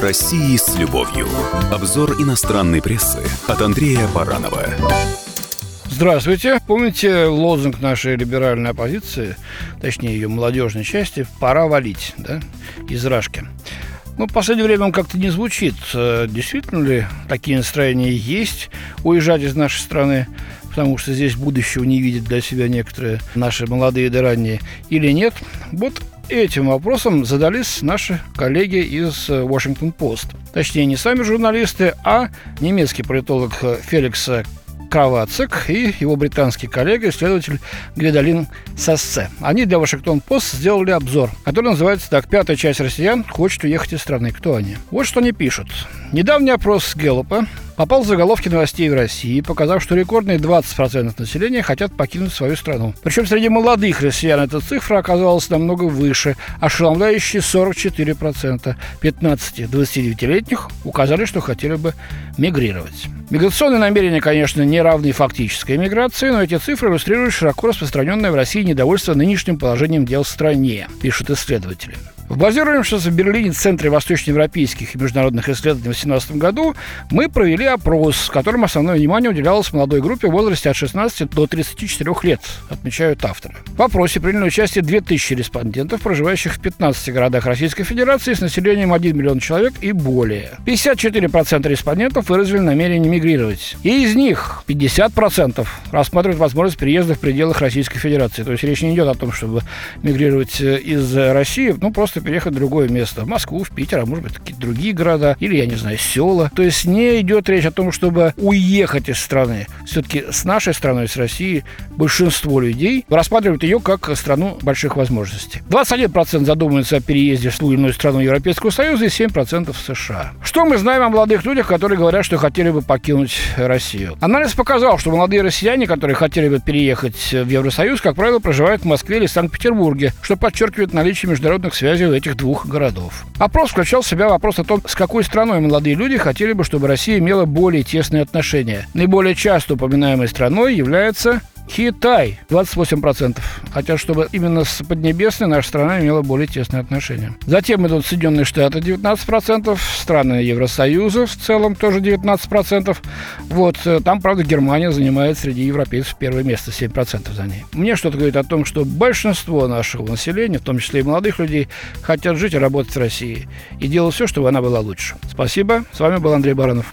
России с любовью. Обзор иностранной прессы от Андрея Баранова. Здравствуйте. Помните лозунг нашей либеральной оппозиции, точнее ее молодежной части, «Пора валить», да, из Рашки. Ну, в последнее время он как-то не звучит. Э, действительно ли такие настроения есть уезжать из нашей страны? потому что здесь будущего не видят для себя некоторые наши молодые да ранние, или нет. Вот этим вопросом задались наши коллеги из Washington Post. Точнее, не сами журналисты, а немецкий политолог Феликс Кравацик и его британский коллега, исследователь Гвидалин Сассе. Они для Вашингтон-Пост сделали обзор, который называется так «Пятая часть россиян хочет уехать из страны». Кто они? Вот что они пишут. Недавний опрос Геллопа попал в заголовки новостей в России, показав, что рекордные 20% населения хотят покинуть свою страну. Причем среди молодых россиян эта цифра оказалась намного выше, ошеломляющие 44%. 15-29-летних указали, что хотели бы мигрировать. Миграционные намерения, конечно, не равны фактической миграции, но эти цифры иллюстрируют широко распространенное в России недовольство нынешним положением дел в стране, пишут исследователи. В базируемшемся в Берлине Центре восточноевропейских и международных исследований в 2018 году мы провели опрос, в котором основное внимание уделялось молодой группе в возрасте от 16 до 34 лет, отмечают авторы. В опросе приняли участие 2000 респондентов, проживающих в 15 городах Российской Федерации с населением 1 миллион человек и более. 54% респондентов выразили намерение мигрировать. И из них 50% рассматривают возможность переезда в пределах Российской Федерации. То есть речь не идет о том, чтобы мигрировать э, из России, ну просто просто переехать в другое место. В Москву, в Питер, а может быть, какие-то другие города. Или, я не знаю, села. То есть не идет речь о том, чтобы уехать из страны. Все-таки с нашей страной, с Россией, большинство людей рассматривают ее как страну больших возможностей. 21% задумываются о переезде в ту или иную страну Европейского Союза и 7% в США. Что мы знаем о молодых людях, которые говорят, что хотели бы покинуть Россию? Анализ показал, что молодые россияне, которые хотели бы переехать в Евросоюз, как правило, проживают в Москве или Санкт-Петербурге, что подчеркивает наличие международных связей у этих двух городов. Опрос включал в себя вопрос о том, с какой страной молодые люди хотели бы, чтобы Россия имела более тесные отношения. Наиболее часто упоминаемой страной является Китай 28%. Хотя, чтобы именно с Поднебесной наша страна имела более тесные отношения. Затем идут Соединенные Штаты 19%, страны Евросоюза в целом тоже 19%. Вот э, там, правда, Германия занимает среди европейцев первое место, 7% за ней. Мне что-то говорит о том, что большинство нашего населения, в том числе и молодых людей, хотят жить и работать в России. И делать все, чтобы она была лучше. Спасибо. С вами был Андрей Баранов.